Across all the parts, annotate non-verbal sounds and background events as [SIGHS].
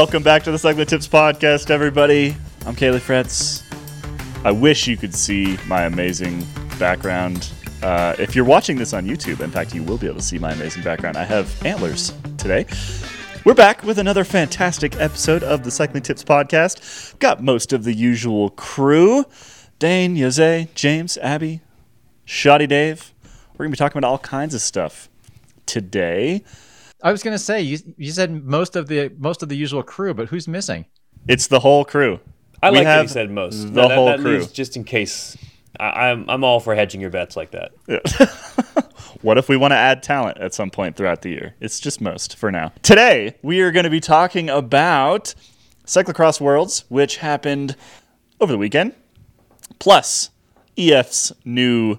Welcome back to the Cycling Tips Podcast, everybody. I'm Caley Fretz. I wish you could see my amazing background. Uh, if you're watching this on YouTube, in fact, you will be able to see my amazing background. I have antlers today. We're back with another fantastic episode of the Cycling Tips Podcast. Got most of the usual crew Dane, Jose, James, Abby, Shoddy Dave. We're going to be talking about all kinds of stuff today. I was gonna say you you said most of the most of the usual crew, but who's missing? It's the whole crew. I We like that have you said most. the That- that- whole that crew. just in case. I, I'm I'm all for hedging your bets like that. [LAUGHS] What if we want to add talent at some point throughout the year? It's just most for now. Today, we are going to be talking about Cyclocross Worlds, which happened over the weekend, plus EF's new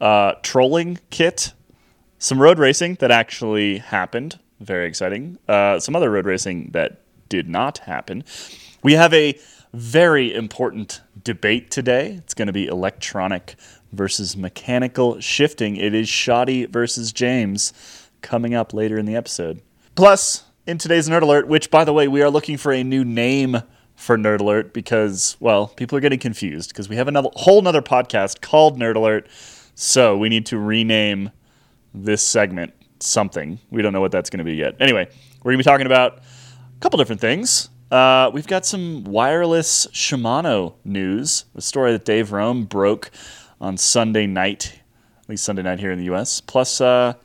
uh, trolling kit, some road racing that actually happened. Very exciting. Uh, some other road racing that did not happen. We have a very important debate today. It's going to be electronic versus mechanical shifting. It is Shoddy versus James coming up later in the episode. Plus, in today's Nerd Alert, which, by the way, we are looking for a new name for Nerd Alert because, well, people are getting confused because we have another whole nother podcast called Nerd Alert. So we need to rename this segment something. We don't know what that's going to be yet. Anyway, we're going to be talking about a couple different things. Uh, we've got some wireless Shimano news, a story that Dave Rome broke on Sunday night, at least Sunday night here in the U.S. Plus uh, a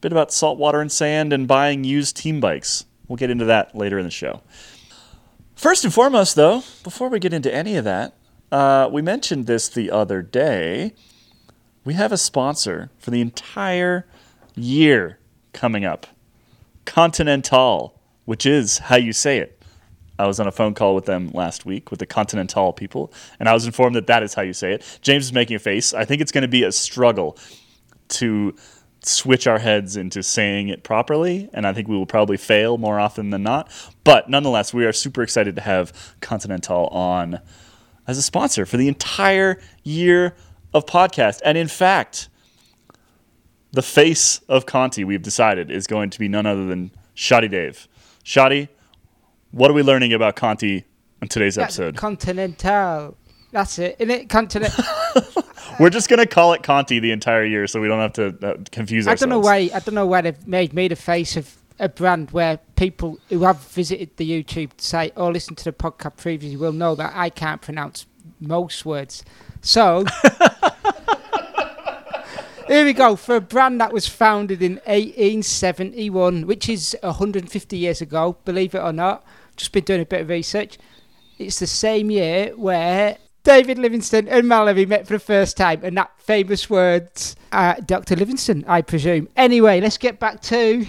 bit about saltwater and sand and buying used team bikes. We'll get into that later in the show. First and foremost, though, before we get into any of that, uh, we mentioned this the other day. We have a sponsor for the entire year coming up Continental, which is how you say it. I was on a phone call with them last week with the Continental people, and I was informed that that is how you say it. James is making a face. I think it's going to be a struggle to switch our heads into saying it properly, and I think we will probably fail more often than not. But nonetheless, we are super excited to have Continental on as a sponsor for the entire year of podcast. And in fact, the face of Conti, we've decided, is going to be none other than Shoddy Dave. Shoddy, what are we learning about Conti in today's episode? Continental. That's it, isn't it? Continent. [LAUGHS] We're just going to call it Conti the entire year so we don't have to uh, confuse I ourselves. don't know why. I don't know why they've made me the face of a brand where people who have visited the YouTube site or listened to the podcast previously will know that I can't pronounce most words. So [LAUGHS] here we go for a brand that was founded in 1871, which is 150 years ago. Believe it or not, just been doing a bit of research. It's the same year where David Livingstone and Mallory met for the first time, and that famous words, uh, Dr. Livingstone, I presume. Anyway, let's get back to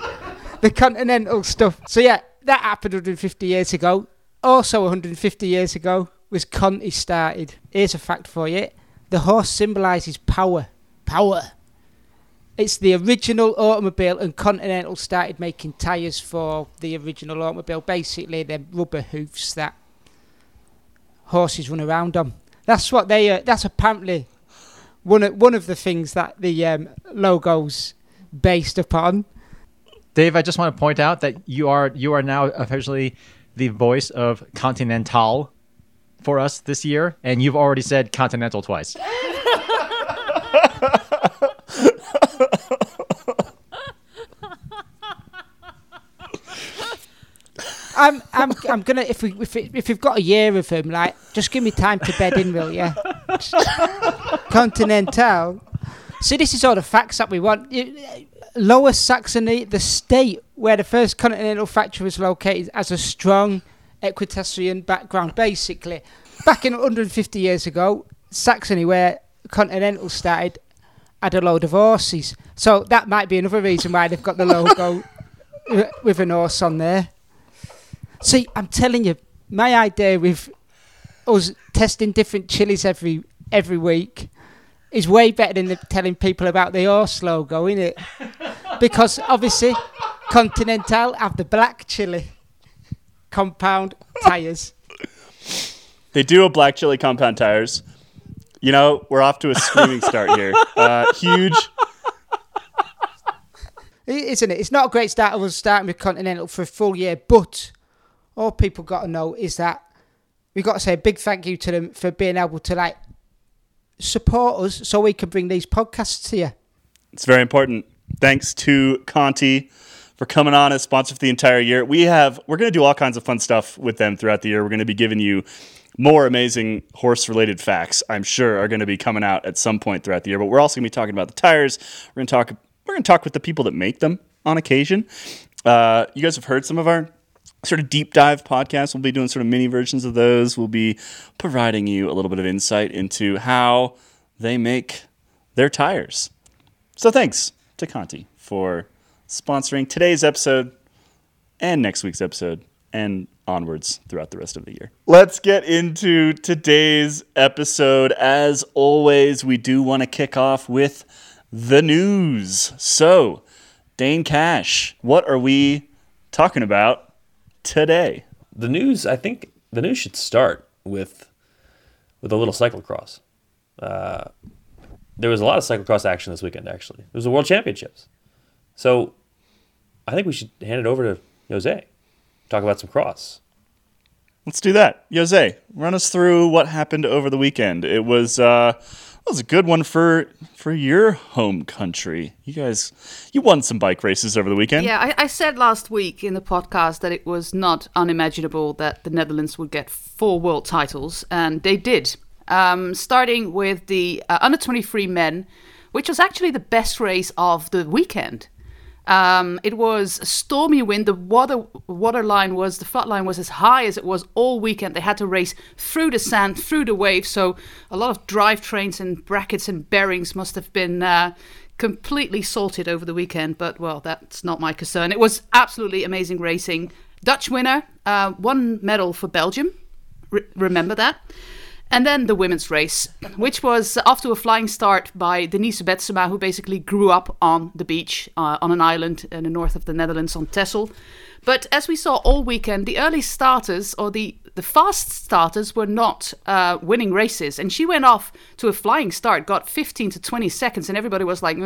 [LAUGHS] the continental stuff. So, yeah, that happened 150 years ago. Also, 150 years ago was Conti started. Here's a fact for you the horse symbolises power. Power. It's the original automobile, and Continental started making tyres for the original automobile. Basically, they're rubber hoofs that horses run around on. That's what they. Uh, that's apparently one of one of the things that the um, logo's based upon. Dave, I just want to point out that you are you are now officially the voice of Continental for us this year, and you've already said Continental twice. [LAUGHS] I'm I'm I'm gonna if we if it, if we've got a year of him, like just give me time to bed in, will you? [LAUGHS] Continental. See, this is all the facts that we want. Lower Saxony, the state where the first Continental factory was located, has a strong equestrian background. Basically, back in 150 years ago, Saxony, where Continental started, had a load of horses. So that might be another reason why they've got the logo with an horse on there. See, I'm telling you, my idea with us testing different chilies every every week is way better than telling people about the horse logo, isn't it? Because obviously, Continental have the black chili compound tyres. They do have black chili compound tires. You know, we're off to a screaming start here. [LAUGHS] Uh, huge. Isn't it? It's not a great start. I was starting with Continental for a full year, but all people got to know is that we got to say a big thank you to them for being able to like support us so we can bring these podcasts to you. It's very important. Thanks to Conti for coming on as sponsor for the entire year. We have we're going to do all kinds of fun stuff with them throughout the year. We're going to be giving you more amazing horse related facts. I'm sure are going to be coming out at some point throughout the year. But we're also going to be talking about the tires. We're going to talk we're going to talk with the people that make them on occasion. Uh, you guys have heard some of our sort of deep dive podcasts. We'll be doing sort of mini versions of those. We'll be providing you a little bit of insight into how they make their tires. So thanks to Conti for sponsoring today's episode and next week's episode and onwards throughout the rest of the year. Let's get into today's episode. As always, we do want to kick off with the news. So, Dane Cash, what are we talking about today? The news, I think, the news should start with with a little cyclocross. Uh, there was a lot of cyclocross action this weekend. Actually, it was the World Championships. So, I think we should hand it over to Jose. Talk about some cross. Let's do that. Jose, run us through what happened over the weekend. It was uh, it was a good one for for your home country. You guys, you won some bike races over the weekend. Yeah, I, I said last week in the podcast that it was not unimaginable that the Netherlands would get four world titles, and they did. Um, starting with the uh, under 23 men, which was actually the best race of the weekend. Um, it was a stormy wind. The water water line was the flood line was as high as it was all weekend. They had to race through the sand, through the waves. So a lot of drivetrains and brackets and bearings must have been uh, completely salted over the weekend. But well, that's not my concern. It was absolutely amazing racing. Dutch winner, uh, one medal for Belgium. Re- remember that. And then the women's race, which was off to a flying start by Denise Betsema, who basically grew up on the beach uh, on an island in the north of the Netherlands on Texel. But as we saw all weekend, the early starters or the, the fast starters were not uh, winning races. And she went off to a flying start, got 15 to 20 seconds, and everybody was like,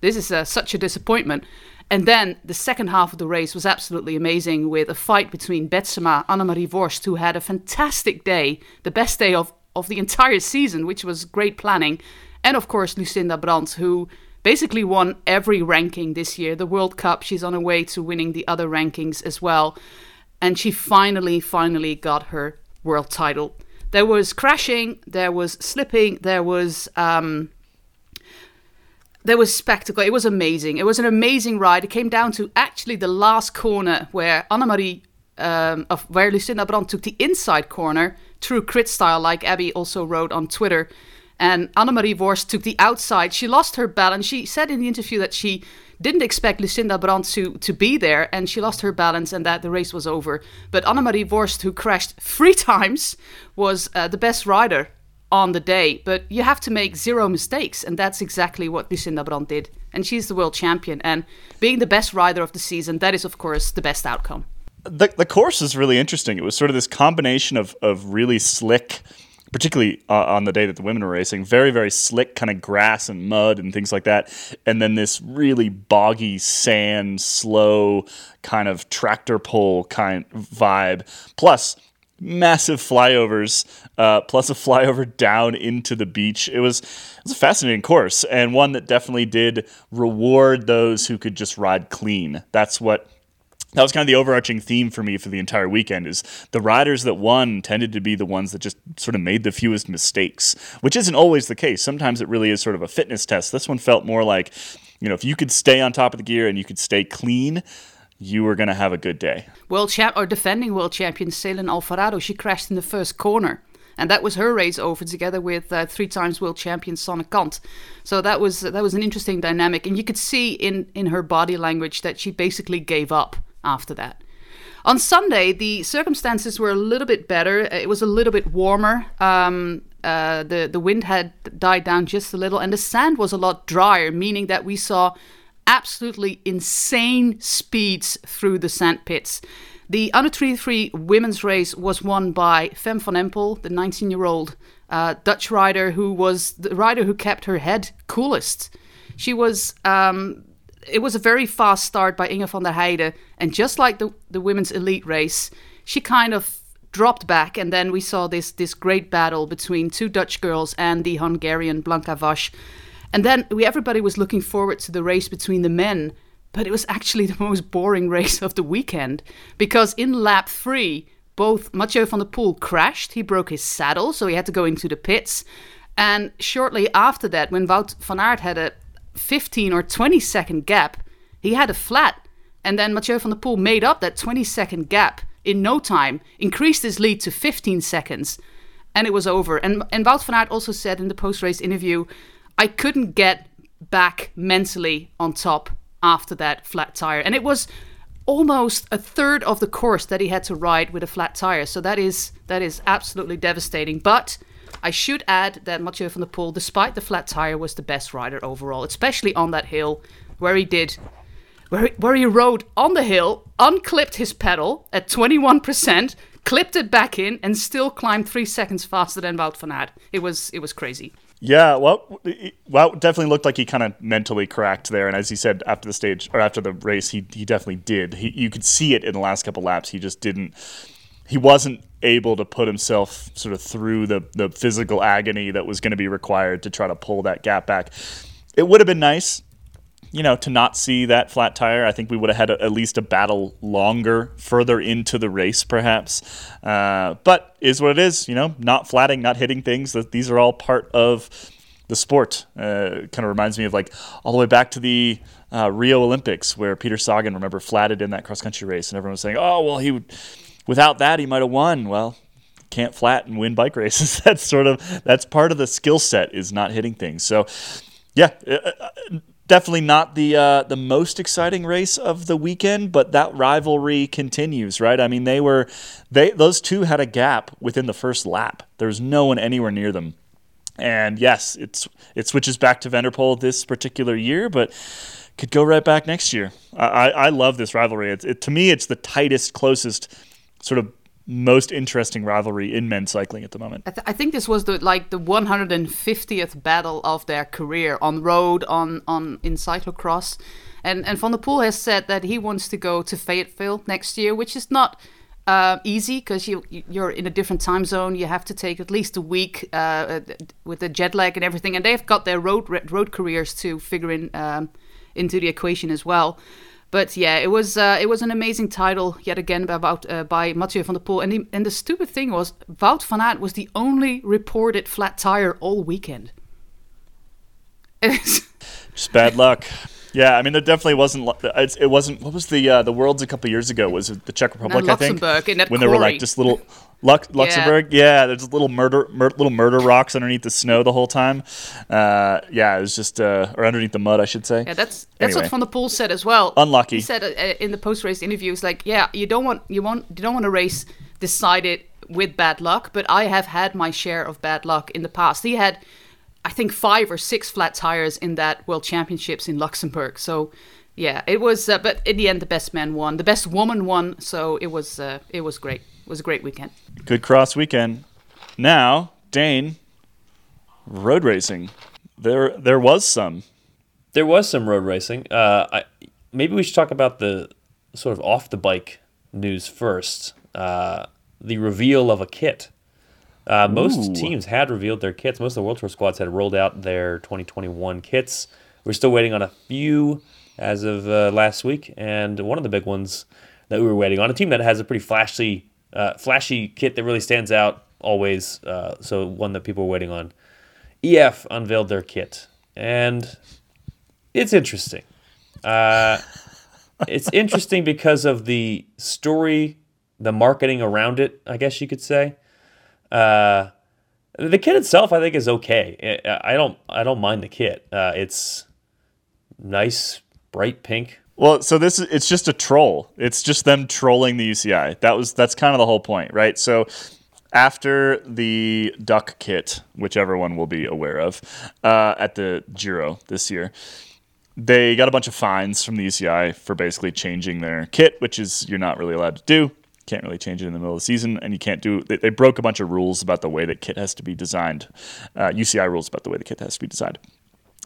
this is uh, such a disappointment. And then the second half of the race was absolutely amazing with a fight between Betsema, Annemarie Worst, who had a fantastic day, the best day of, of the entire season, which was great planning, and of course Lucinda Brand, who basically won every ranking this year. The World Cup, she's on her way to winning the other rankings as well. And she finally, finally got her world title. There was crashing, there was slipping, there was. Um, there was spectacle. It was amazing. It was an amazing ride. It came down to actually the last corner where Annemarie, um, of where Lucinda Brand took the inside corner, true crit style, like Abby also wrote on Twitter. And Annemarie Worst took the outside. She lost her balance. She said in the interview that she didn't expect Lucinda Brand to, to be there, and she lost her balance, and that the race was over. But Annemarie Worst, who crashed three [LAUGHS] times, was uh, the best rider on the day, but you have to make zero mistakes, and that's exactly what Lucinda Brand did. And she's the world champion, and being the best rider of the season, that is, of course, the best outcome. The, the course is really interesting. It was sort of this combination of, of really slick, particularly uh, on the day that the women were racing, very, very slick kind of grass and mud and things like that. And then this really boggy sand, slow kind of tractor pull kind vibe. Plus, massive flyovers, uh, plus a flyover down into the beach. It was it was a fascinating course and one that definitely did reward those who could just ride clean. That's what that was kind of the overarching theme for me for the entire weekend is the riders that won tended to be the ones that just sort of made the fewest mistakes which isn't always the case sometimes it really is sort of a fitness test this one felt more like you know if you could stay on top of the gear and you could stay clean you were going to have a good day World champ or defending world champion Ceylin Alvarado, she crashed in the first corner. And that was her race over together with uh, three times world champion Sanne Cant. So that was that was an interesting dynamic, and you could see in in her body language that she basically gave up after that. On Sunday, the circumstances were a little bit better. It was a little bit warmer. Um, uh, the the wind had died down just a little, and the sand was a lot drier, meaning that we saw absolutely insane speeds through the sand pits. The under 23 women's race was won by Fem van Empel, the 19 year old uh, Dutch rider who was the rider who kept her head coolest. She was. Um, it was a very fast start by Inge van der Heijden, and just like the, the women's elite race, she kind of dropped back, and then we saw this this great battle between two Dutch girls and the Hungarian Blanka Vas. And then we everybody was looking forward to the race between the men, but it was actually [LAUGHS] the most boring race of the weekend because in lap three, both Mathieu van der Poel crashed. He broke his saddle, so he had to go into the pits. And shortly after that, when Wout van Aert had a 15 or 20 second gap, he had a flat. And then Mathieu van der Poel made up that 20 second gap in no time, increased his lead to 15 seconds, and it was over. And, and Wout van Aert also said in the post race interview, I couldn't get back mentally on top after that flat tire. And it was almost a third of the course that he had to ride with a flat tire. So that is that is absolutely devastating. But I should add that Mathieu van der Poel, despite the flat tire, was the best rider overall, especially on that hill where he did where he, where he rode on the hill, unclipped his pedal at 21%, clipped it back in, and still climbed three seconds faster than Wout van Aert. It was it was crazy. Yeah, well, well, definitely looked like he kind of mentally cracked there, and as he said after the stage or after the race, he he definitely did. He, you could see it in the last couple laps. He just didn't. He wasn't able to put himself sort of through the the physical agony that was going to be required to try to pull that gap back. It would have been nice you know, to not see that flat tire. I think we would have had a, at least a battle longer, further into the race, perhaps. Uh, but is what it is. You know, not flatting, not hitting things. That these are all part of the sport. Uh, kind of reminds me of like all the way back to the uh, Rio Olympics, where Peter Sagan, remember, flatted in that cross country race, and everyone was saying, "Oh, well, he would." Without that, he might have won. Well, can't flat and win bike [LAUGHS] races. that's sort of that's part of the skill set is not hitting things. So, yeah, uh, uh, definitely not the uh, the most exciting race of the weekend, but that rivalry continues, right? I mean, they were they those two had a gap within the first lap. There's no one anywhere near them. And yes, it's it switches back to Van der Poel this particular year, but could go right back next year. I, I love this rivalry. It, to me, it's the tightest, closest sort of most interesting rivalry in men's cycling at the moment. I, th- I, think this was the like the 150th battle of their career on road, on on in cyclocross, and and Van der Poel has said that he wants to go to Fayetteville next year, which is not. Uh, easy because you you're in a different time zone. You have to take at least a week uh, with the jet lag and everything, and they've got their road road careers to figure in um, into the equation as well. But yeah, it was uh, it was an amazing title yet again about uh, by Mathieu van der Poel. And the, and the stupid thing was, Wout van Aert was the only reported flat tire all weekend. [LAUGHS] Just bad luck. Yeah, I mean, there definitely wasn't. It wasn't. What was the uh, the Worlds a couple years ago? Was it the Czech Republic? I think when there were like just little Lux, Luxembourg. Yeah. yeah, there's little murder, mur- little murder rocks underneath the snow the whole time. Uh, yeah, it was just uh, or underneath the mud, I should say. Yeah, that's that's anyway. what Van der Poel said as well. Unlucky. He said uh, in the post race interview, interviews, like, yeah, you don't want you want you don't want to race decided with bad luck, but I have had my share of bad luck in the past. He had. I think five or six flat tires in that World Championships in Luxembourg. So yeah, it was. Uh, but in the end, the best man won. The best woman won. So it was. Uh, it was great. It was a great weekend. Good cross weekend. Now, Dane, road racing. There, there was some. There was some road racing. Uh, I, maybe we should talk about the sort of off the bike news first. Uh, the reveal of a kit. Uh, most teams had revealed their kits. Most of the World Tour squads had rolled out their 2021 kits. We're still waiting on a few as of uh, last week, and one of the big ones that we were waiting on, a team that has a pretty flashy, uh, flashy kit that really stands out always. Uh, so one that people are waiting on. EF unveiled their kit, and it's interesting. Uh, [LAUGHS] it's interesting because of the story, the marketing around it. I guess you could say. Uh, the kit itself, I think, is okay. I don't, I don't mind the kit. Uh, it's nice bright pink. Well, so this is it's just a troll. It's just them trolling the UCI. That was that's kind of the whole point, right? So after the duck kit, which everyone will be aware of, uh, at the Giro this year, they got a bunch of fines from the UCI for basically changing their kit, which is you're not really allowed to do. Can't really change it in the middle of the season, and you can't do. They, they broke a bunch of rules about the way that kit has to be designed. Uh, UCI rules about the way the kit has to be designed.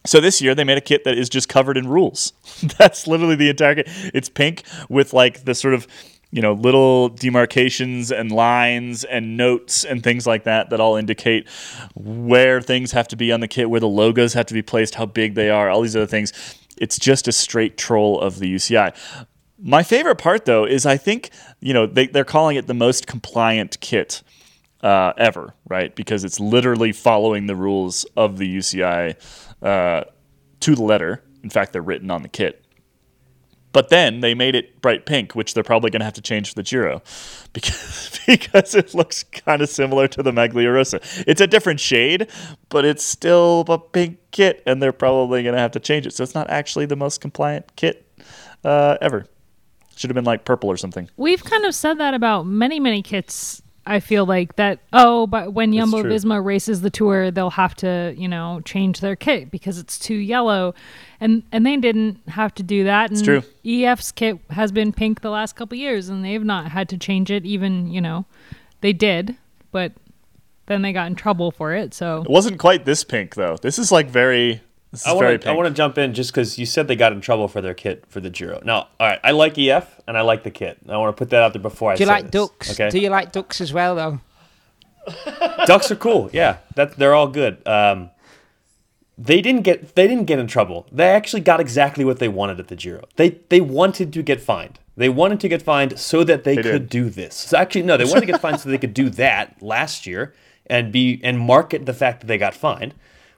So this year they made a kit that is just covered in rules. [LAUGHS] That's literally the entire kit. It's pink with like the sort of you know little demarcations and lines and notes and things like that that all indicate where things have to be on the kit, where the logos have to be placed, how big they are, all these other things. It's just a straight troll of the UCI. My favorite part, though, is I think you know they, they're calling it the most compliant kit uh, ever, right? Because it's literally following the rules of the UCI uh, to the letter. In fact, they're written on the kit. But then they made it bright pink, which they're probably going to have to change for the Giro [LAUGHS] because, because it looks kind of similar to the Maglia Rosa. It's a different shade, but it's still a pink kit, and they're probably going to have to change it. So it's not actually the most compliant kit uh, ever. Should have been like purple or something. We've kind of said that about many, many kits. I feel like that. Oh, but when Jumbo. Visma races the tour, they'll have to, you know, change their kit because it's too yellow, and and they didn't have to do that. And true. EF's kit has been pink the last couple years, and they've not had to change it. Even you know, they did, but then they got in trouble for it. So It wasn't quite this pink though. This is like very. This is I want to I want to jump in just because you said they got in trouble for their kit for the Giro. Now, all right, I like EF and I like the kit. I want to put that out there before I Do you say like this, ducks? Okay, Do you like ducks as well, though? [LAUGHS] ducks are cool. Yeah, that they're all good. Um, they didn't get they didn't get in trouble. They actually got exactly what they wanted at the Giro. They they wanted to get fined. They wanted to get fined so that they, They could did. do this. So actually, no, they wanted to get fined so they could do that last year and be and market the fact that they got fined,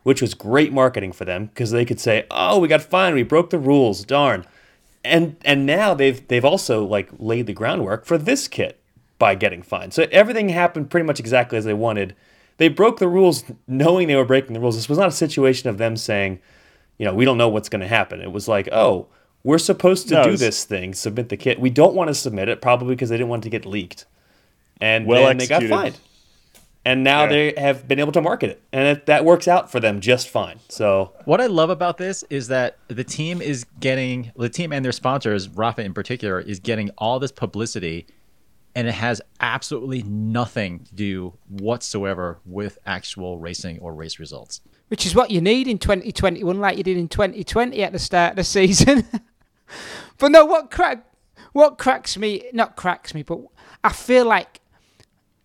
which was great marketing for them because they could say, "Oh, we got fined. We broke the rules. Darn." And and now they've they've also like laid the groundwork for this kit by getting fined. So everything happened pretty much exactly as they wanted. They broke the rules knowing they were breaking the rules. This was not a situation of them saying, you know, we don't know what's going to happen. It was like, oh, we're supposed to No, do this thing, submit the kit. We don't want to submit it, probably because they didn't want it to get leaked. And Well then they got executed. fined. And now Yeah. they have been able to market it. And it, that works out for them just fine. So What I love about this is that the team is getting the team and their sponsors, Rapha in particular, is getting all this publicity, and it has absolutely nothing to do whatsoever with actual racing or race results. Which is what you need in 2021, like you did in 2020 at the start of the [LAUGHS] season. but no, what crack, what cracks me, not cracks me, but I feel like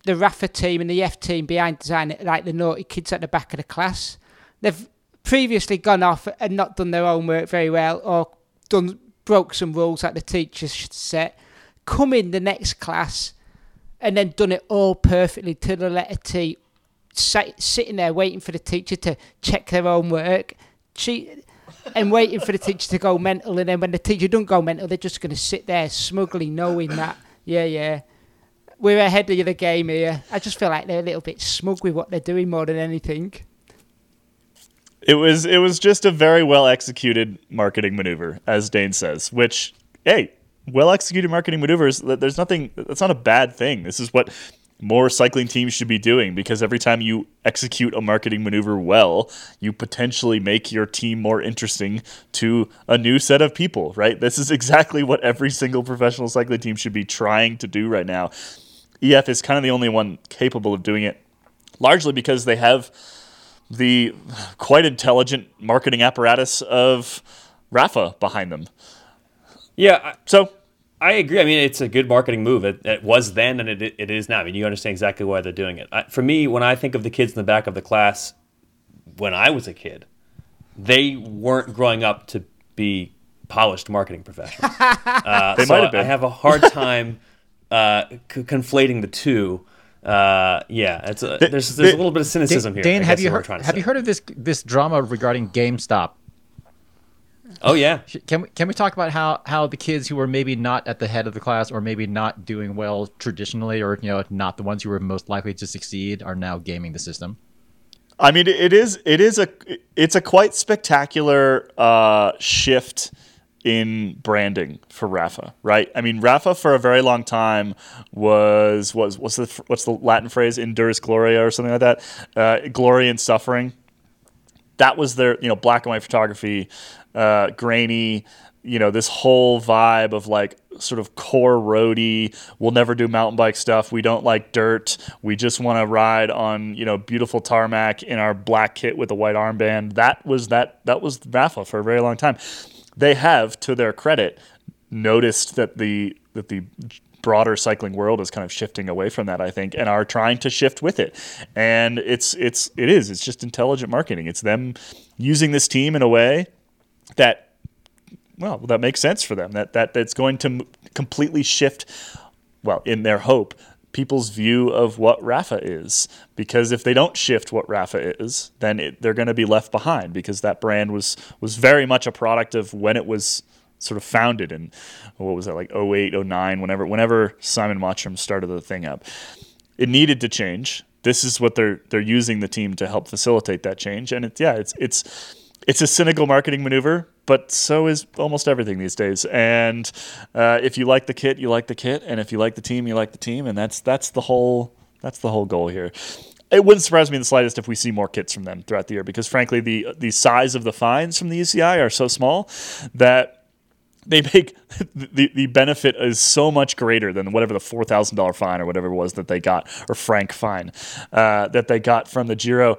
the Rapha team and the F team behind design, like the naughty kids at the back of the class, they've previously gone off and not done their homework very well, or done broke some rules that the teachers set. Come in the next class and then done it all perfectly to the letter T sat, sitting there waiting for the teacher to check their own work, cheat, and waiting for the teacher to go mental. And then when the teacher don't go mental, they're just going to sit there smugly knowing that, yeah, yeah, we're ahead of the game here. I just feel like they're a little bit smug with what they're doing more than anything. It was it was just a very well executed marketing maneuver, as Dane says. Which, hey, well executed marketing maneuvers. th- There's nothing. That's not a bad thing. This is what more cycling teams should be doing because every time you execute a marketing maneuver well, you potentially make your team more interesting to a new set of people. Right. This is exactly what every single professional cycling team should be trying to do right now. EF is kind of the only one capable of doing it, largely because they have the quite intelligent marketing apparatus of Rapha behind them. yeah, So I agree. I mean, it's a good marketing move. It, it was then, and it, it is now. I mean, you understand exactly why they're doing it. I, for me, when I think of the kids in the back of the class, when I was a kid, they weren't growing up to be polished marketing professionals. [LAUGHS] Uh, They so might have been. I have a hard time [LAUGHS] uh, c- conflating the two. Uh, yeah, it's a, there's there's a little bit of cynicism here. Dane, I have you is what we're heard have say. you heard of this this drama regarding GameStop? Oh yeah, Can we, can we talk about how, how the kids who were maybe not at the head of the class or maybe not doing well traditionally or you know not the ones who were most likely to succeed are now gaming the system? I mean, it is it is a it's a quite spectacular uh, shift in branding for Rapha, right? I mean, Rapha for a very long time was was what's the what's the Latin phrase "Ex duris gloria" or something like that, uh, glory and suffering. That was their you know black and white photography, uh, grainy. You know this whole vibe of like sort of core roady. We'll never do mountain bike stuff. We don't like dirt. We just want to ride on you know beautiful tarmac in our black kit with a white armband. That was that that was Rapha for a very long time. They have, to their credit, noticed that the that the broader cycling world is kind of shifting away from that, I think, and are trying to shift with it. And it's it's it is it's just intelligent marketing. It's them using this team in a way that well that makes sense for them. That that that's going to completely shift. Well, in their hope, people's view of what Rapha is. Because if they don't shift what Rapha is, then it, they're going to be left behind. Because that brand was was very much a product of when it was sort of founded in what was that like 08 09 whenever whenever Simon Mottram started the thing up it needed to change this is what they're they're using the team to help facilitate that change and it's yeah it's it's it's a cynical marketing maneuver but so is almost everything these days and uh, if you like the kit you like the kit and if you like the team you like the team and that's that's the whole that's the whole goal here it wouldn't surprise me in the slightest if we see more kits from them throughout the year because frankly the the size of the fines from the UCI are so small that they make [LAUGHS] the, the benefit is so much greater than whatever the four thousand dollar fine or whatever it was that they got or Frank fine uh, that they got from the Giro.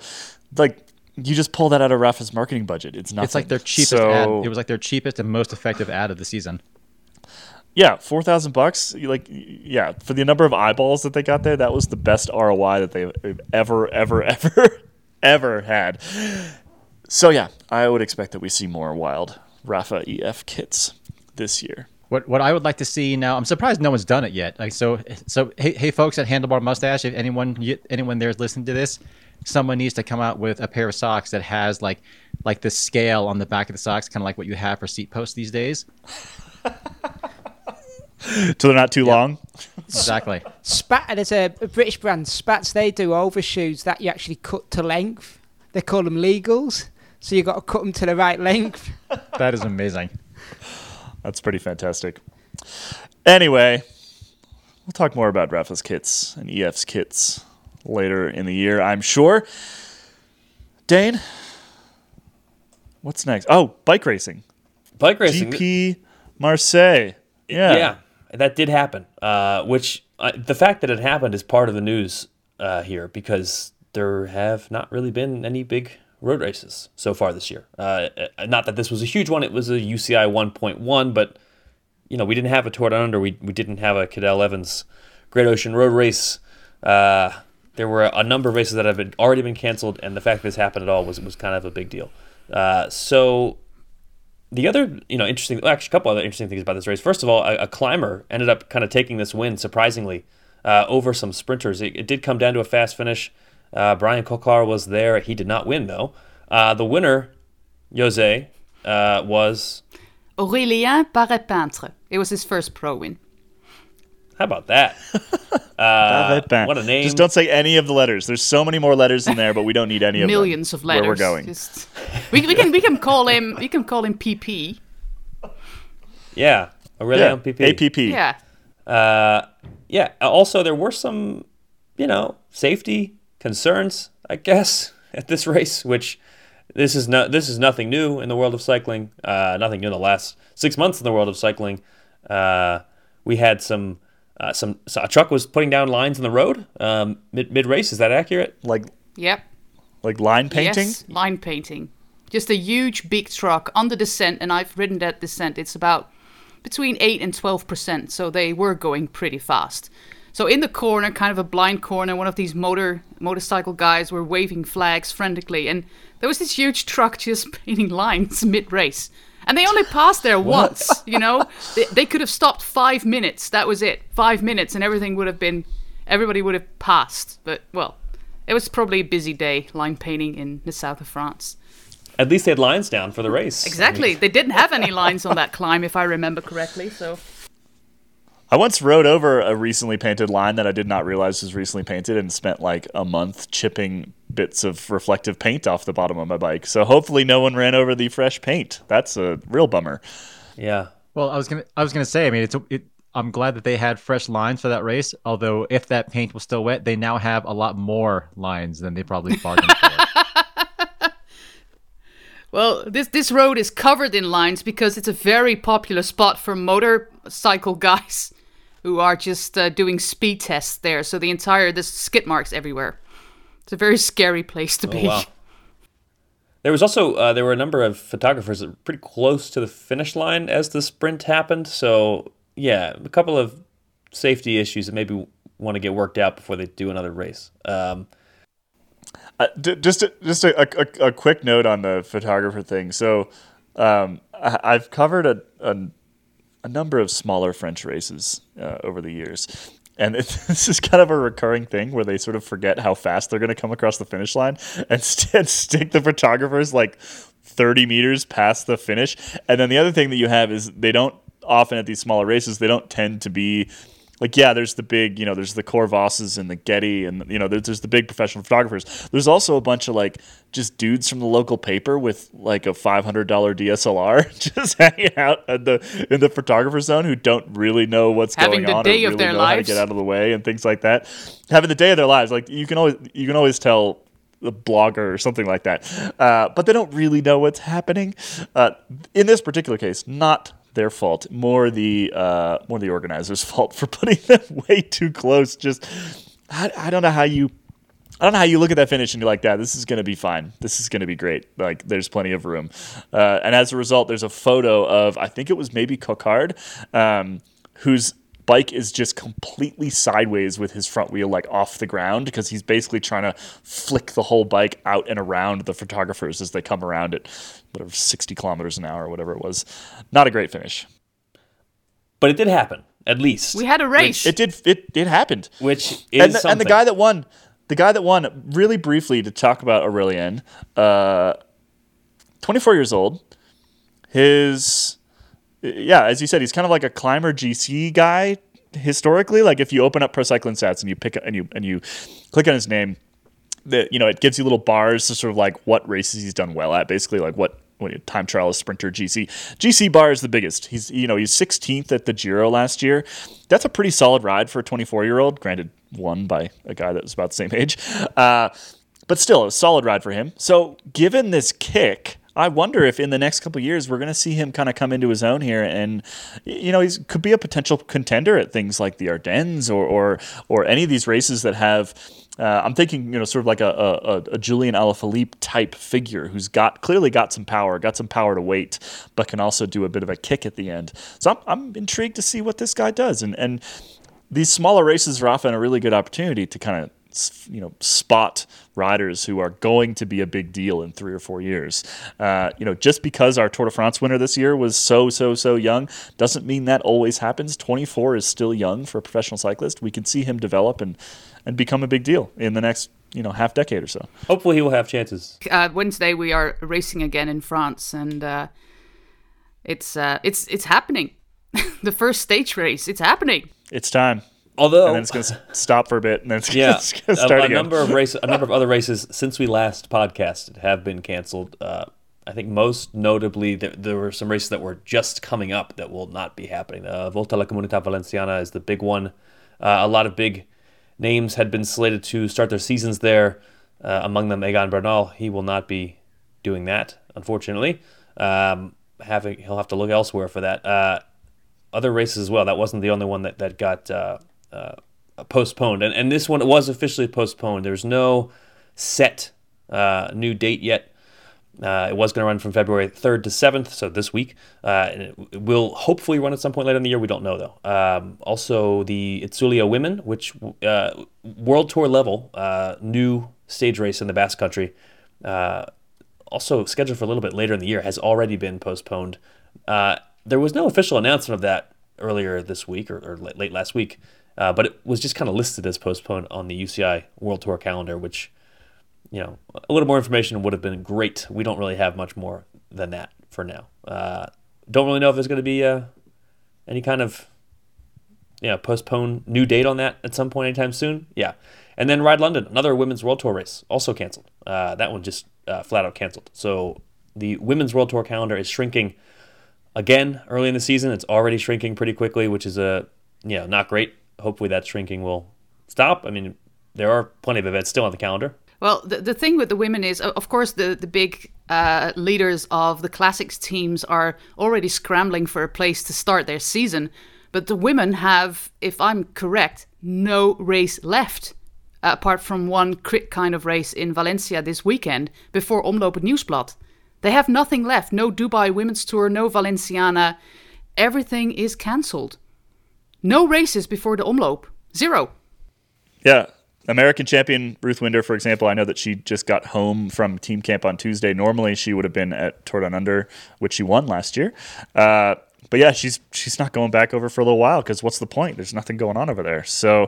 Like you just pull that out of Rapha's marketing budget. It's not. It's like their cheapest So- ad. It was like their cheapest and most effective ad of the season. Yeah, four thousand bucks. Like, yeah, for the number of eyeballs that they got there, that was the best ROI that they've ever, ever, [LAUGHS] ever, ever had. So yeah, I would expect that we see more wild Rapha EF kits this year. What what I would like to see now, I'm surprised no one's done it yet. Like so so hey, hey folks at Handlebar Mustache, if anyone anyone there is listening to this, someone needs to come out with a pair of socks that has like like the scale on the back of the socks, kind of like what you have for seat posts these days. [LAUGHS] So they're not too long. [LAUGHS] Exactly. Spat, there's a, a British brand, Spatz, they do overshoes that you actually cut to length. They call them Legalz. So you got to cut them to the right length. [LAUGHS] that is amazing. That's pretty fantastic. Anyway, we'll talk more about Rapha's kits and EF's kits later in the year, I'm sure. Dane, what's next? Oh, bike racing. Bike racing. GP Marseille. Yeah. Yeah, that did happen. Uh, which uh, the fact that it happened is part of the news uh, here because there have not really been any big road races so far this year. Uh, uh, not that this was a huge one; it was a UCI 1.1, but you know we didn't have a Tour Down Under. We we didn't have a Cadel Evans Great Ocean Road Race. There were a number of races that have been, already been canceled, and the fact that this happened at all was was kind of a big deal. Uh, so the other, you know, interesting, well, actually, a couple other interesting things about this race. First of all, a, a climber ended up kind of taking this win surprisingly uh, over some sprinters. It, it did come down to a fast finish. Uh, Bryan Coquard was there. He did not win though. Uh, the winner, Jose, uh, was Aurélien Paré-Peintre. It was his first pro win. How about that? [LAUGHS] Paré-Peintre. what a name. Just don't say any of the letters. There's so many more letters in there, but we don't need any of them. Millions of letters. Where we're going. Just, we, we can we can call him we can call him PP. Yeah, Yeah. Aurélien PP. APP. Yeah. Uh, yeah. Also, there were some, you know, safety concerns, I guess, [LAUGHS] at this race, which this is not this is nothing new in the world of cycling. Uh, nothing new in the last six months in the world of cycling. Uh, we had some. Uh, some so a truck was putting down lines in the road um, mid mid race. Is that accurate? Like Yep. like line painting. Yes, line painting. Just a huge big truck on the descent, and I've ridden that descent. It's about between eight and twelve percent, so they were going pretty fast. So in the corner, kind of a blind corner, one of these motor motorcycle guys were waving flags frantically, and there was this huge truck [LAUGHS] just painting lines mid race. And they only passed there once, you know. They, they could have stopped five minutes. That was it, five minutes, and everything would have been, everybody would have passed. But well, it was probably a busy day line painting in the south of France. At least they had lines down for the race. Exactly. They didn't have any lines on that climb, if I remember correctly. So I once rode over a recently painted line that I did not realize was recently painted and spent like a month chipping bits of reflective paint off the bottom of my bike. So hopefully no one ran over the fresh paint. That's a real bummer. Yeah. Well, I was gonna I was gonna say. I mean, it's it. I'm glad that they had fresh lines for that race. Although, if that paint was still wet, they now have a lot more lines than they probably bargained for. [LAUGHS] Well, this this road is covered in lines because it's a very popular spot for motorcycle guys [LAUGHS] who are just uh, doing speed tests there. So the entire there's skid marks everywhere. It's a very scary place to Oh, be. wow. There was also uh, there were a number of photographers that were pretty close to the finish line as the sprint happened. So yeah, a couple of safety issues that maybe want to get worked out before they do another race. Um, Uh, d- just a, just a, a, a quick note on the photographer thing. So um, I, I've covered a, a, a number of smaller French races uh, over the years. And it, [LAUGHS] this is kind of a recurring thing where they sort of forget how fast they're going to come across the finish line [LAUGHS] and, st- stick the photographers like 30 meters past the finish. And then the other thing that you have is they don't often at these smaller races, they don't tend to be like yeah, there's the big, you know, there's the Corvosses and the Getty, and you know, there's, there's the big professional photographers. There's also a bunch of like just dudes from the local paper with like a five hundred dollar DSLR [LAUGHS] just hanging out at the in the photographer zone who don't really know what's Having going the on day or of really their know how to get out of the way and things like that. Having the day of their lives, like you can always you can always tell the blogger or something like that. Uh, but they don't really know what's happening. Uh, in this particular case, not their fault. More the uh, more the organizers' [LAUGHS] fault for putting them [LAUGHS] way too close. Just I, I don't know how you. I don't know how you look at that finish and you're like, "That this is going to be fine. This is going to be great. Like, there's plenty of room." Uh, and as a result, there's a photo of I think it was maybe Coquard, um, whose bike is just completely sideways with his front wheel like off the ground because he's basically trying to flick the whole bike out and around the photographers as they come around at whatever 60 kilometers an hour or whatever it was. Not a great finish. but it did happen, at least. We had a race. It did. It it happened. which is and the, and the guy that won, the guy that won, really briefly to talk about Aurelien, uh, 24 years old. His, yeah, as you said, he's kind of like a climber GC guy historically. Like if you open up ProCyclingStats and you pick and you and you click on his name, that you know it gives you little bars to sort of like what races he's done well at, basically like what what time trial sprinter GC GC bar is the biggest. He's you know he's 16th at the Giro last year. That's a pretty solid ride for a 24 year old. Granted, won by a guy that was about the same age, uh, but still a solid ride for him. So given this kick. I wonder if in the next couple years we're going to see him kind of come into his own here, and you know he could be a potential contender at things like the Ardennes or or, or any of these races that have uh, I'm thinking, you know, sort of like a, a, a Julian Alaphilippe type figure who's got clearly got some power, got some power to weight, but can also do a bit of a kick at the end. So I'm, I'm intrigued to see what this guy does. And and these smaller races are often a really good opportunity to kind of you know spot riders who are going to be a big deal in three or four years. Uh, you know, just because our Tour de France winner this year was so so so young doesn't mean that always happens. 24 is still young for a professional cyclist. We can see him develop and and become a big deal in the next you know half decade or so. Hopefully, he will have chances. uh, Wednesday we are racing again in France, and uh, it's uh, it's it's happening. [LAUGHS] the first stage race, it's happening. It's time. Although, And then it's going to stop for a bit, and then it's yeah, [LAUGHS] going to a, start a again. number of races, a number of other races since we last podcasted have been canceled. Uh, I think most notably there, there were some races that were just coming up that will not be happening. Uh, Volta a la Comunidad Valenciana is the big one. Uh, a lot of big names had been slated to start their seasons there. Uh, among them, Egan Bernal. He will not be doing that, unfortunately. Um, having he'll have to look elsewhere for that. Uh, other races as well. That wasn't the only one that that got uh, postponed, and and this one was officially postponed. There's no set uh, new date yet. Uh, it was going to run from February 3rd to 7th, so this week. Uh, and it, will hopefully run at some point later in the year. We don't know, though. Um, also, the Itzulia Women, which uh, World Tour level, uh, new stage race in the Basque Country, uh, also scheduled for a little bit later in the year, has already been postponed. Uh, there was no official announcement of that earlier this week or, or late last week, uh, but it was just kind of listed as postponed on the UCI World Tour calendar, which you know, a little more information would have been great. We don't really have much more than that for now. Uh, don't really know if there's going to be uh, any kind of you know, postpone new date on that at some point anytime soon. Yeah. And then Ride London, another women's World Tour race, also canceled. Uh, that one just uh, flat out canceled. So the women's World Tour calendar is shrinking again early in the season. It's already shrinking pretty quickly, which is a you know not great. Hopefully that shrinking will stop. I mean, there are plenty of events still on the calendar. Well, the, the thing with the women is, of course, the, the big uh, leaders of the classics teams are already scrambling for a place to start their season. But the women have, if I'm correct, no race left, apart from one crit kind of race in Valencia this weekend before Omloop het Nieuwsblad. They have nothing left. No Dubai Women's Tour, no Valenciana. Everything is cancelled. No races before the omloop. Zero. Yeah. American champion Ruth Winder, for example, I know that she just got home from team camp on Tuesday. Normally, she would have been at Tour Down Under, which she won last year. Uh, but yeah, she's she's not going back over for a little while because what's the point? There's nothing going on over there. So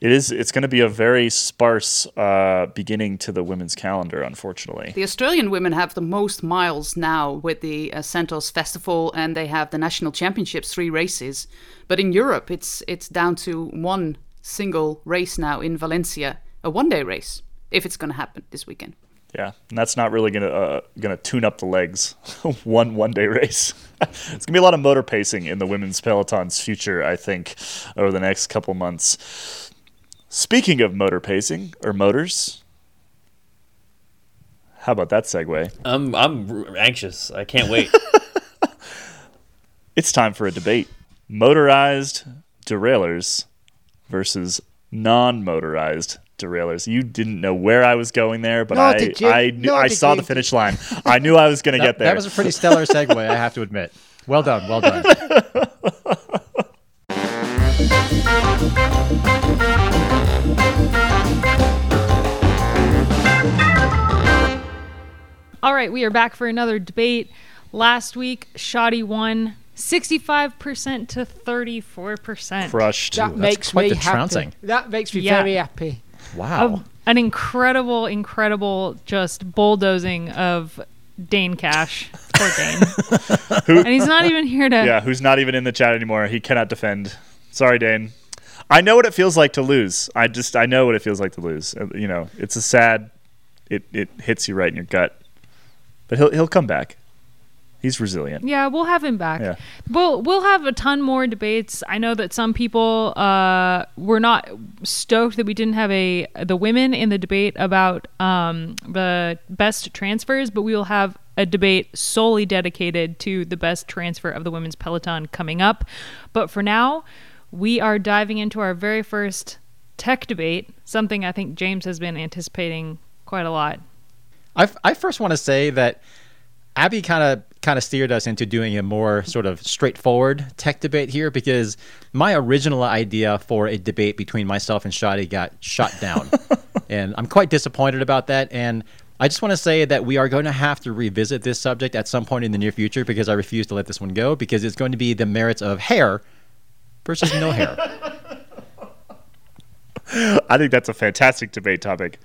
it is it's going to be a very sparse uh, beginning to the women's calendar, unfortunately. The Australian women have the most miles now with the uh, Santos Festival, and they have the national championships, three races. But in Europe, it's it's down to one single race now in Valencia, a one-day race, if it's going to happen this weekend. Yeah, and that's not really gonna uh, gonna tune up the legs. [LAUGHS] one one day race. [LAUGHS] it's gonna be a lot of motor pacing in the women's peloton's future. I think over the next couple months. Speaking of motor pacing or motors, how about that segue? I'm I'm anxious. I can't wait. [LAUGHS] It's time for a debate: motorized derailleurs versus non-motorized derailleurs. You didn't know where I was going there, but Nor I. I knew, I saw you. the finish line. I knew I was going to get there. that was a pretty stellar segue, I have to admit. Well done, well done. [LAUGHS] All right, we are back for another debate. Last week, Shoddy won 65% to 34%. crushed. That that's makes quite me the happy. trouncing. That makes me Yeah. very happy. Wow. Of an incredible, incredible just bulldozing of Dane Cash. Poor Dane. [LAUGHS] and he's not even here to. yeah, who's not even in the chat anymore. He cannot defend. Sorry, Dane. I know what it feels like to lose. I just I know what it feels like to lose. Uh, You know, it's a sad. It it hits you right in your gut. But he'll he'll come back. He's resilient. Yeah, we'll have him back. Yeah. We'll we'll have a ton more debates. I know that some people uh, were not stoked that we didn't have a the women in the debate about um, the best transfers, but we will have a debate solely dedicated to the best transfer of the women's peloton coming up. But for now, we are diving into our very first tech debate, something I think James has been anticipating quite a lot. I, I first want to say that Abby kind of kind of steered us into doing a more sort of straightforward tech debate here because my original idea for a debate between myself and Shadi got shot down, [LAUGHS] and I'm quite disappointed about that. And I just want to say that we are going to have to revisit this subject at some point in the near future because I refuse to let this one go because it's going to be the merits of hair versus no hair. [LAUGHS] I think that's a fantastic debate topic.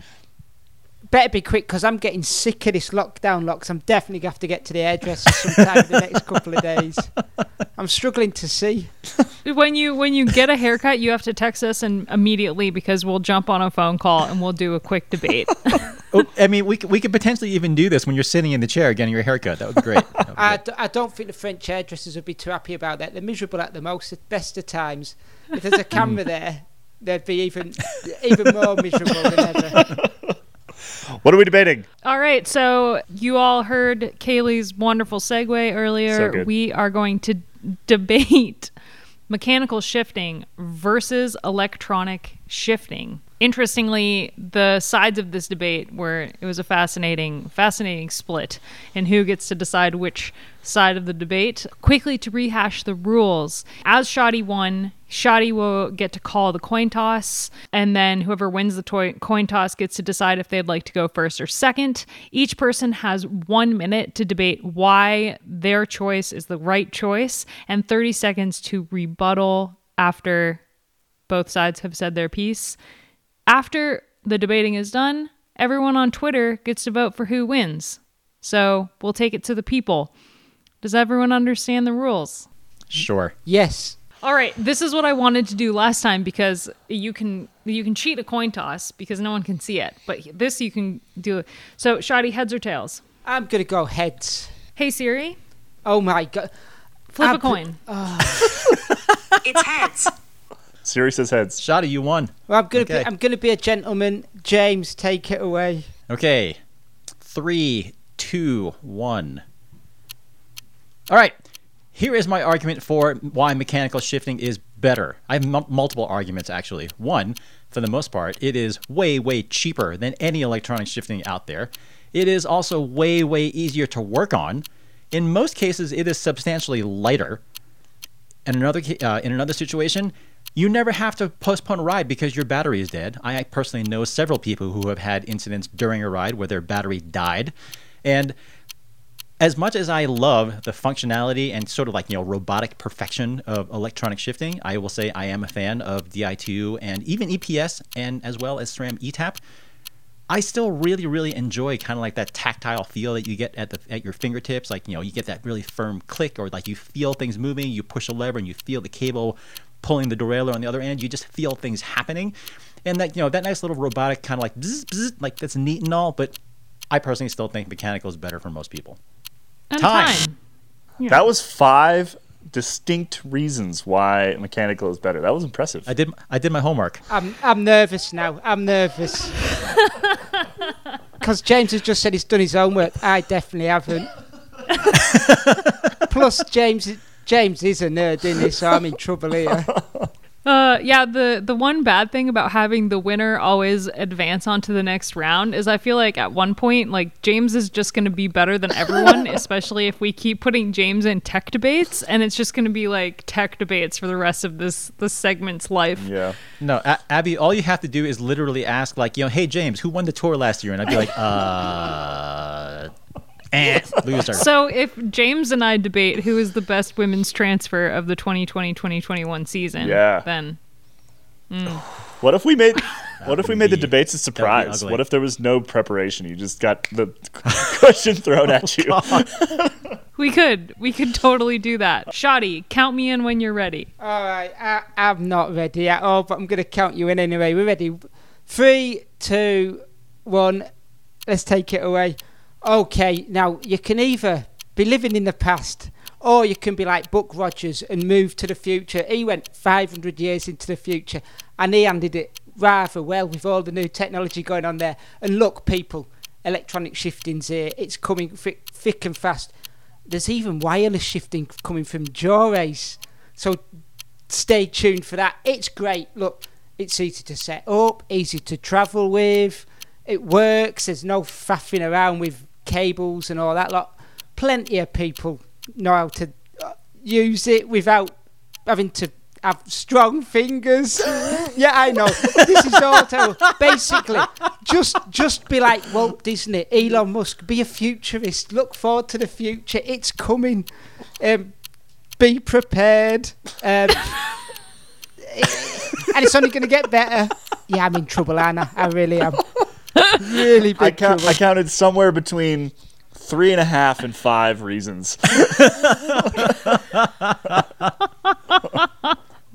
Better be quick because I'm getting sick of this lockdown locks. I'm definitely going to have to get to the hairdresser sometime in the next couple of days. [LAUGHS] I'm struggling to see. When you when you get a haircut, you have to text us and immediately because we'll jump on a phone call and we'll do a quick debate. [LAUGHS] Oh, I mean, we could, we could potentially even do this when you're sitting in the chair getting your haircut. That would be great. That would be I, great. d- I don't think the French hairdressers would be too happy about that. They're miserable at the most, at best of times. If there's a [LAUGHS] camera mm. there, they'd be even even more miserable than ever. What are we debating? all right, so you all heard Caley's wonderful segue So earlier. good. we are going to debate [LAUGHS] mechanical shifting versus electronic shifting. Interestingly, the sides of this debate were it was a fascinating, fascinating split in who gets to decide which side of the debate. Quickly to rehash the rules, as Shoddy won, Shoddy will get to call the coin toss, and then whoever wins the toy- coin toss gets to decide if they'd like to go first or second. Each person has one minute to debate why their choice is the right choice, and 30 seconds to rebuttal after both sides have said their piece. After the debating is done, everyone on Twitter gets to vote for who wins. So we'll take it to the people. Does everyone understand the rules? Sure. Yes. All right, this is what I wanted to do last time because you can you can cheat a coin toss because no one can see it, but this you can do. It. So, Shoddy, heads or tails? I'm going to go heads. Hey Siri, Oh my god. flip Ab- a coin. [LAUGHS] It's heads. Siri says heads. Shadi, you won. Well, I'm going to Okay. be I'm going to be a gentleman. James, take it away. Okay. Three, two, one. All right. Here is my argument for why mechanical shifting is better. I have mu- multiple arguments, actually. One, for the most part, it is way, way cheaper than any electronic shifting out there. It is also way, way easier to work on. In most cases, it is substantially lighter. In another, uh, in another situation, You never have to postpone a ride because your battery is dead. I personally know several people who have had incidents during a ride where their battery died. And as much as I love the functionality and sort of like, you know, robotic perfection of electronic shifting, I will say I am a fan of DI2 and even EPS and as well as SRAM ETAP. I still really, really enjoy kind of like that tactile feel that you get at the at your fingertips. Like you know, you get that really firm click, or like you feel things moving. You push a lever and you feel the cable pulling the derailleur on the other end. You just feel things happening, and that you know that nice little robotic kind of like bzz, bzz, like that's neat and all. But I personally still think mechanical is better for most people. And Time. time. Yeah. That was five distinct reasons why mechanical is better. That was impressive. I did I did my homework. I'm I'm nervous now. I'm nervous. [LAUGHS] Because James has just said he's done his homework. I definitely haven't. [LAUGHS] Plus, James James is a nerd, isn't he? So I'm in trouble here. [LAUGHS] Uh, yeah, the the one bad thing about having the winner always advance onto the next round is I feel like at one point like James is just going to be better than everyone, [LAUGHS] especially if we keep putting James in tech debates, and it's just going to be like tech debates for the rest of this this segment's life. yeah. No, A- Abby, all you have to do is literally ask, like, you know, hey, James, who won the tour last year? And I'd be like, [LAUGHS] uh, loser. Eh, so if James and I debate who is the best women's transfer of the 2020-2021 season, Yeah. then mm. [SIGHS] What if we made [LAUGHS] what if we would made the debates a that would be surprise? What if there was no preparation? You just got the [LAUGHS] question thrown [LAUGHS] oh, at you. we could we could totally do that. Shoddy, count me in when you're ready. All right, I, I'm not ready at all, but I'm going to count you in anyway. We're ready. Three, two, one. Let's take it away. Okay, now you can either be living in the past or you can be like Buck Rogers and move to the future. He went 500 years into the future and he handled it rather well with all the new technology going on there. And look, people, electronic shifting's here. It's coming thick, thick and fast. There's even wireless shifting coming from Jaw-Rays. So stay tuned for that. It's great. Look, it's easy to set up, easy to travel with. It works. There's no faffing around with cables and all that lot. Plenty of people know how to uh, use it without having to have strong fingers. [LAUGHS] yeah, I know. This is all terrible. Basically, just just be like Walt Disney, Elon Musk. Be a futurist. Look forward to the future. It's coming. Um, be prepared. Um, [LAUGHS] and it's only going to get better. Yeah, I'm in trouble, Anna. I really am. Really big I, count. I counted somewhere between three and a half and five reasons.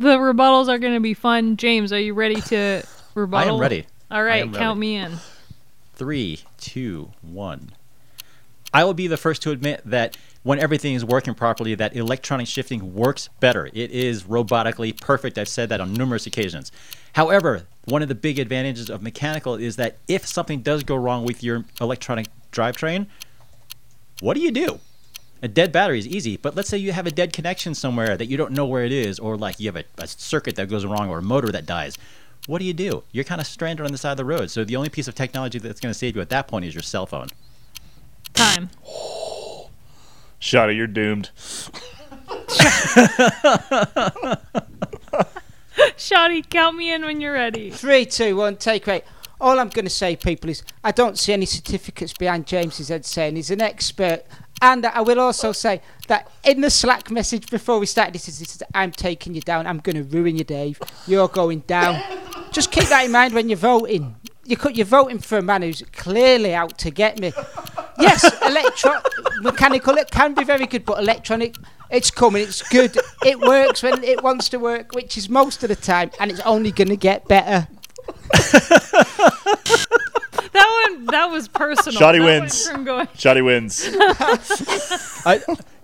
The rebuttals are going to be fun. James, are you ready to rebuttal? I am ready. All right, count ready. me in. Three, two, one. I will be the first to admit that when everything is working properly, that electronic shifting works better. It is robotically perfect. I've said that on numerous occasions. However, one of the big advantages of mechanical is that if something does go wrong with your electronic drivetrain, what do you do? A dead battery is easy, but let's say you have a dead connection somewhere that you don't know where it is, or like you have a, a circuit that goes wrong or a motor that dies. What do you do? You're kind of stranded on the side of the road. So the only piece of technology that's going to save you at that point is your cell phone. Time. [GASPS] Shotty, you're doomed. [LAUGHS] Shoddy, count me in when you're ready. Three, two, one, take rate. All I'm going to say, people, is I don't see any certificates behind James's head saying he's an expert. And I will also say that in the Slack message before we started this, this is, I'm taking you down. I'm going to ruin you, Dave. You're going down. Just keep that in mind when you're voting. You could, you're voting for a man who's clearly out to get me. Yes, electro mechanical it can be very good, but electronic it's coming. It's good. It works when it wants to work, which is most of the time, and it's only going to get better. That one, that was personal. Shoddy That wins. from Shotty wins. [LAUGHS] I,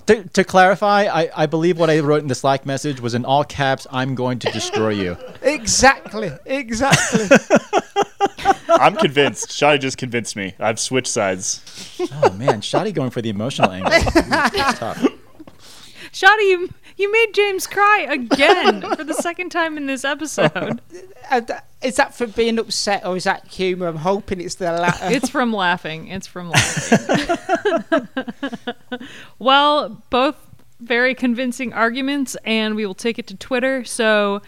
to, to clarify, I, I believe what I wrote in the Slack message was in all caps, I'm going to destroy you. Exactly. Exactly. [LAUGHS] I'm convinced. Shotty just convinced me. I've switched sides. Oh, man. Shoddy going for the emotional angle. [LAUGHS] It's tough. Shoddy, you, you made James cry again for the second time in this episode. Uh, is that for being upset or is that humour? I'm hoping it's the latter. [LAUGHS] It's from laughing. It's from laughing. [LAUGHS] well, both very convincing arguments, and we will take it to Twitter. So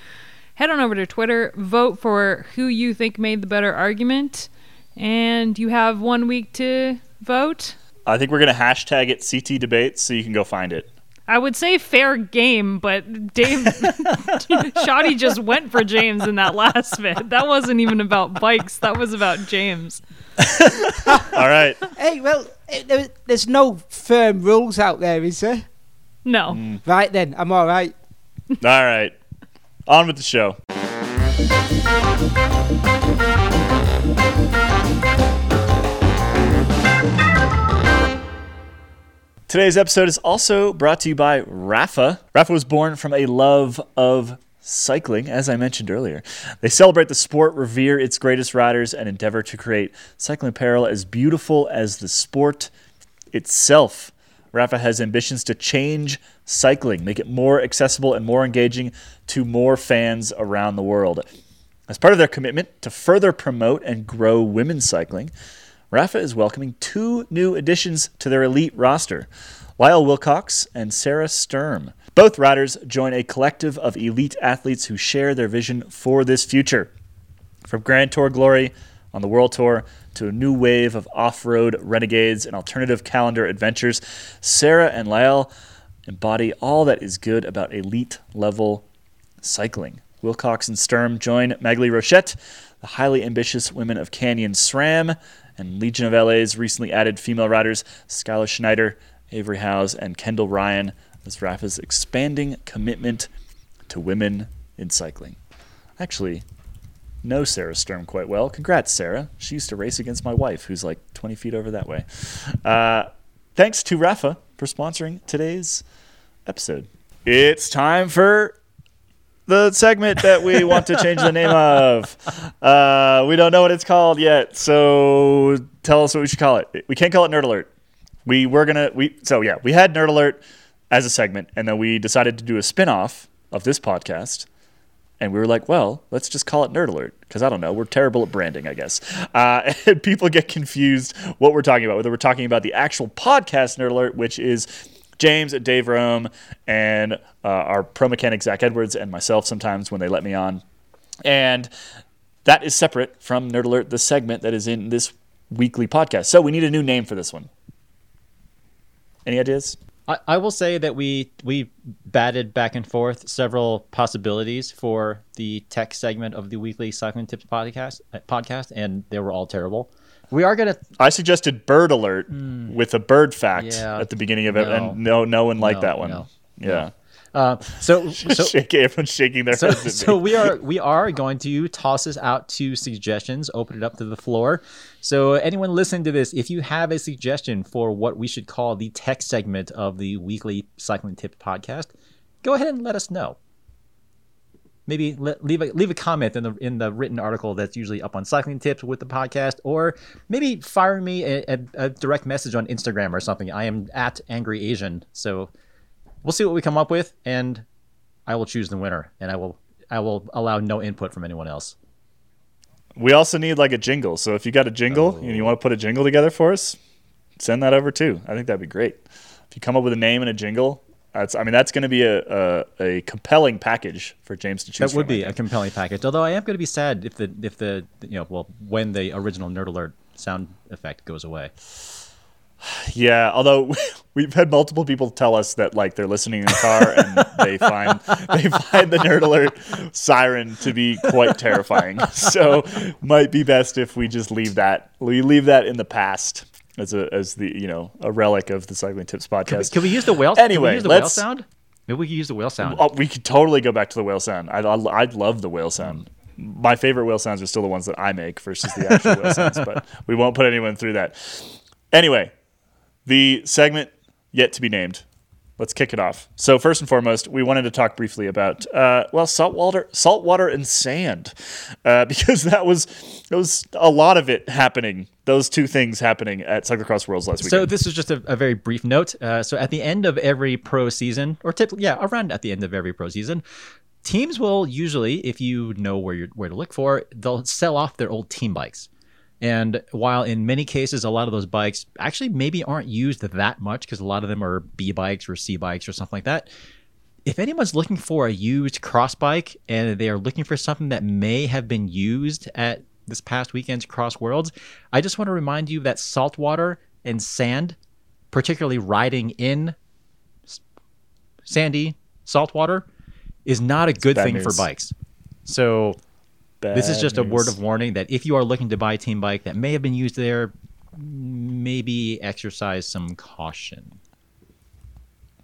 head on over to Twitter, vote for who you think made the better argument, and you have one week to vote. I think we're gonna hashtag it CT debates so you can go find it. I would say fair game, but Dave [LAUGHS] Shoddy just went for James in that last bit. That wasn't even about bikes. That was about James. [LAUGHS] All right. Hey, well, eh, there's no firm rules out there, is there? No. Right then, I'm all right. All right. On with the show. Today's episode is also brought to you by Rapha. Rapha was born from a love of cycling, as I mentioned earlier. They celebrate the sport, revere its greatest riders, and endeavor to create cycling apparel as beautiful as the sport itself. Rapha has ambitions to change cycling, make it more accessible and more engaging to more fans around the world. As part of their commitment to further promote and grow women's cycling, Rapha is welcoming two new additions to their elite roster Lael Wilcox and Sarah Sturm. Both riders join a collective of elite athletes who share their vision for this future. From Grand Tour glory on the World Tour to a new wave of off road renegades and alternative calendar adventures, Sarah and Lael embody all that is good about elite level cycling. Wilcox and Sturm join Maghalie Rochette, the highly ambitious women of Canyon SRAM, and Legion of LA's recently added female riders Skylar Schneider, Avery Howes, and Kendall Ryan as Rapha's expanding commitment to women in cycling. Actually, know Sarah Sturm quite well. Congrats, Sarah. She used to race against my wife, who's like 20 feet over that way. Uh, thanks to Rapha for sponsoring today's episode. It's time for the segment that we want to change the name of. Uh, we don't know what it's called yet, so tell us what we should call it. We can't call it Nerd Alert. We were gonna we so yeah we had Nerd Alert as a segment, and then we decided to do a spin-off of this podcast. And we were like, well, let's just call it Nerd Alert because I don't know, we're terrible at branding, I guess. Uh, [LAUGHS] and people get confused what we're talking about, whether we're talking about the actual podcast Nerd Alert, which is James, Dave Rome, and uh, our pro mechanic Zach Edwards, and myself sometimes when they let me on. And that is separate from Nerd Alert, the segment that is in this weekly podcast. So we need a new name for this one. Any ideas? I, I will say that we we batted back and forth several possibilities for the tech segment of the weekly cycling tips podcast podcast, and they were all terrible. We are gonna I suggested Bird Alert hmm. with a bird fact Yeah. at the beginning of it, No. and no, no one liked No, that one. no, yeah, uh, so [LAUGHS] so Shake, everyone's shaking their so, heads. so we are [LAUGHS] we are going to toss this out to suggestions open it up to the floor. So anyone listening to this if you have a suggestion for what we should call the tech segment of the weekly cycling tips podcast go ahead and let us know. Maybe le- leave a leave a comment in the in the written article that's usually up on cycling tips with the podcast or maybe fire me a, a, a direct message on instagram or something. I am at angry asian so we'll see what we come up with and I will choose the winner, and I will I will allow no input from anyone else. We also need like a jingle. So if you got a jingle and you oh. want to put a jingle together for us, send that over too. I think that'd be great. If you come up with a name and a jingle, that's I mean that's going to be a, a a compelling package for James to choose. That would from, be a compelling package. Although I am going to be sad if the if the you know well when the original nerd alert sound effect goes away. Yeah, although [LAUGHS] we've had multiple people tell us that like they're listening in the car and they find [LAUGHS] they find the nerd alert siren to be quite terrifying. [LAUGHS] So might be best if we just leave that we leave that in the past as a as the you know a relic of the cycling tips podcast. Can we use the whale? can we Anyway, use the whale sound. Maybe we can use the whale sound. Oh, we could totally go back to the whale sound. I, I, I love the whale sound. My favorite whale sounds are still the ones that I make versus the actual whale sounds, but we won't put anyone through that. Anyway, the segment yet to be named. Let's kick it off. So first and foremost, we wanted to talk briefly about uh, well, saltwater, saltwater and sand, uh, [LAUGHS] because that was there was a lot of it happening. Those two things happening at Cyclocross Worlds last week. So this is just a, a very brief note. Uh, so at the end of every pro season, or typically, yeah, around at the end of every pro season, teams will usually, if you know where you're where to look for, they'll sell off their old team bikes. And while in many cases a lot of those bikes actually maybe aren't used that much because a lot of them are B bikes or C bikes or something like that, if anyone's looking for a used cross bike and they are looking for something that may have been used at this past weekend's Cross Worlds, I just want to remind you that saltwater and sand, particularly riding in sandy saltwater, is not a good thing for bikes. So this is Bad just a word of warning that if you are looking to buy a team bike that may have been used there, maybe exercise some caution.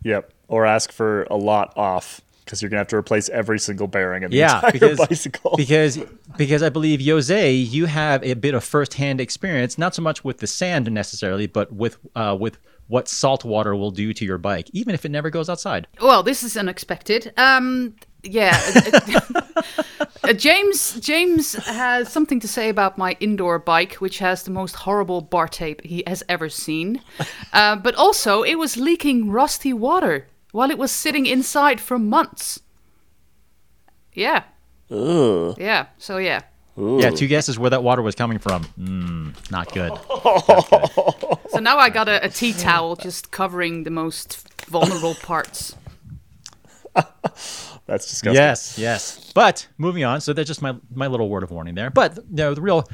Yep. Or ask for a lot off because you're gonna have to replace every single bearing in the yeah, entire because [LAUGHS] bicycle. because because I believe Jose, you have a bit of firsthand experience, not so much with the sand necessarily, but with uh, with what salt water will do to your bike, even if it never goes outside. Well, this is unexpected. Um, yeah, [LAUGHS] uh, James James has something to say about my indoor bike, which has the most horrible bar tape he has ever seen. Uh, but also, it was leaking rusty water while it was sitting inside for months. Yeah, Ugh. yeah. So yeah, Yeah, two guesses where that water was coming from. Mm, not good. so now I got a, a tea towel just covering the most vulnerable parts. [LAUGHS] That's disgusting. Yes, yes. But moving on, so that's just my my little word of warning there. But you know, the real,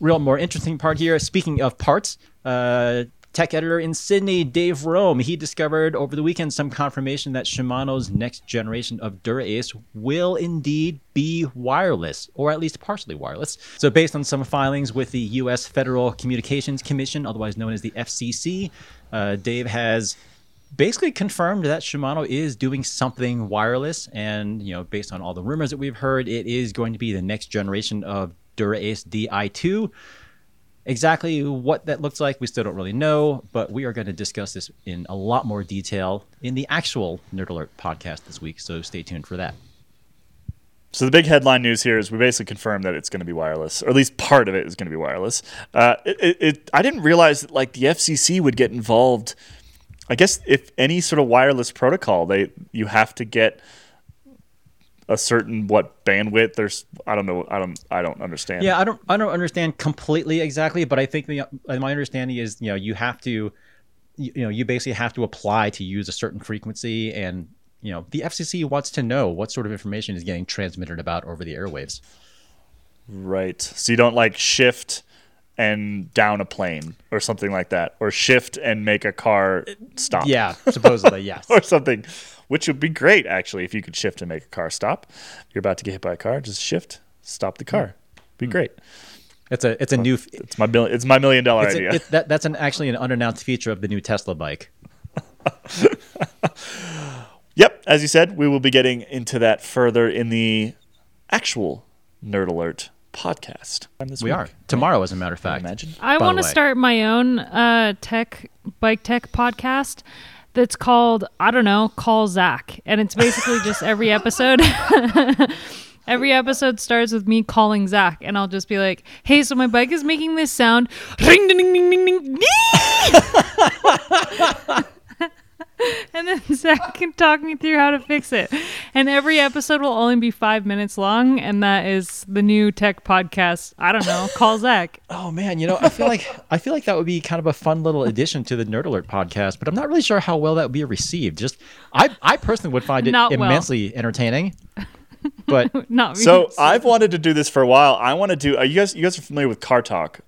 real more interesting part here. Speaking of parts, uh, tech editor in Sydney, Dave Rome, he discovered over the weekend some confirmation that Shimano's next generation of DuraAce will indeed be wireless, or at least partially wireless. So, based on some filings with the U.S. Federal Communications Commission, otherwise known as the FCC, uh, Dave has basically confirmed that Shimano is doing something wireless, and you know, based on all the rumors that we've heard, it is going to be the next generation of DuraAce Di2. Exactly what that looks like, we still don't really know, but we are going to discuss this in a lot more detail in the actual Nerd Alert podcast this week. So stay tuned for that. So the big headline news here is we basically confirmed that it's going to be wireless, or at least part of it is going to be wireless. Uh, it, it, I didn't realize that like the FCC would get involved. I guess if any sort of wireless protocol, they you have to get a certain what bandwidth. There's I don't know. I don't I don't understand. Yeah, I don't I don't understand completely exactly, but I think the, uh, my understanding is you know you have to you, you know you basically have to apply to use a certain frequency and you know the FCC wants to know what sort of information is getting transmitted about over the airwaves. Right. So you don't like shift and down a plane or something like that, or shift and make a car stop. Yeah, supposedly [LAUGHS] yes. or something, which would be great actually if you could shift and make a car stop. You're about to get hit by a car, just shift, stop the car. Be hmm. great. It's a it's a new f- It's my mil- it's my million dollar it's a- idea. it, that, that's an actually an unannounced feature of the new Tesla bike. [LAUGHS] yep, as you said, we will be getting into that further in the actual Nerd Alert podcast. This We week. are tomorrow, as a matter of fact. Imagine. I want to start my own uh, tech bike tech podcast that's called I don't know, call Zach, and it's basically just every episode. [LAUGHS] Every episode starts with me calling Zach, and I'll just be like, "Hey, so my bike is making this sound, [LAUGHS] ring, ding, ding, ding, ding, ding, ding." [LAUGHS] [LAUGHS] and then Zach can talk me through how to fix it. And every episode will only be five minutes long, and that is the new tech podcast. I don't know, call [LAUGHS] Zach. Oh man, you know, I feel like [LAUGHS] I feel like that would be kind of a fun little addition to the Nerd Alert podcast, but I'm not really sure how well that would be received. Just I I personally would find it Not well. immensely entertaining. But Not So. I've wanted to do this for a while. I want to do. Are you guys? You guys are familiar with Car Talk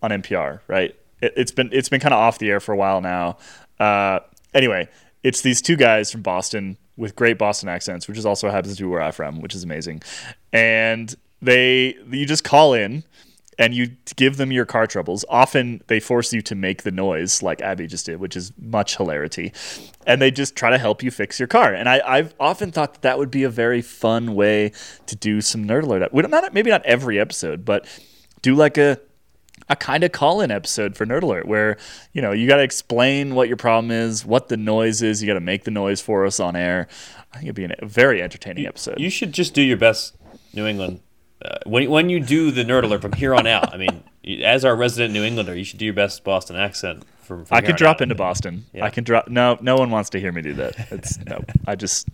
on NPR, right? It, it's been it's been kind of off the air for a while now. Uh, anyway, it's these two guys from Boston with great Boston accents, which is also happens to be where I'm from, which is amazing. And they you just call in and you give them your car troubles. Often they force you to make the noise like Abby just did, which is much hilarity. And they just try to help you fix your car. And I, I've often thought that, that would be a very fun way to do some nerd alert. Not maybe not every episode, but do like a a kind of call-in episode for Nerd Alert where you know you got to explain what your problem is, what the noise is. You got to make the noise for us on air. I think it'd be a very entertaining episode. You should just do your best, New England. Uh, when when you do the nerd alert from here on out, I mean, [LAUGHS] as our resident New Englander, you should do your best Boston accent. From, from I could drop out. into Boston. Yeah. I can drop. No, no one wants to hear me do that. It's [LAUGHS] no. I just,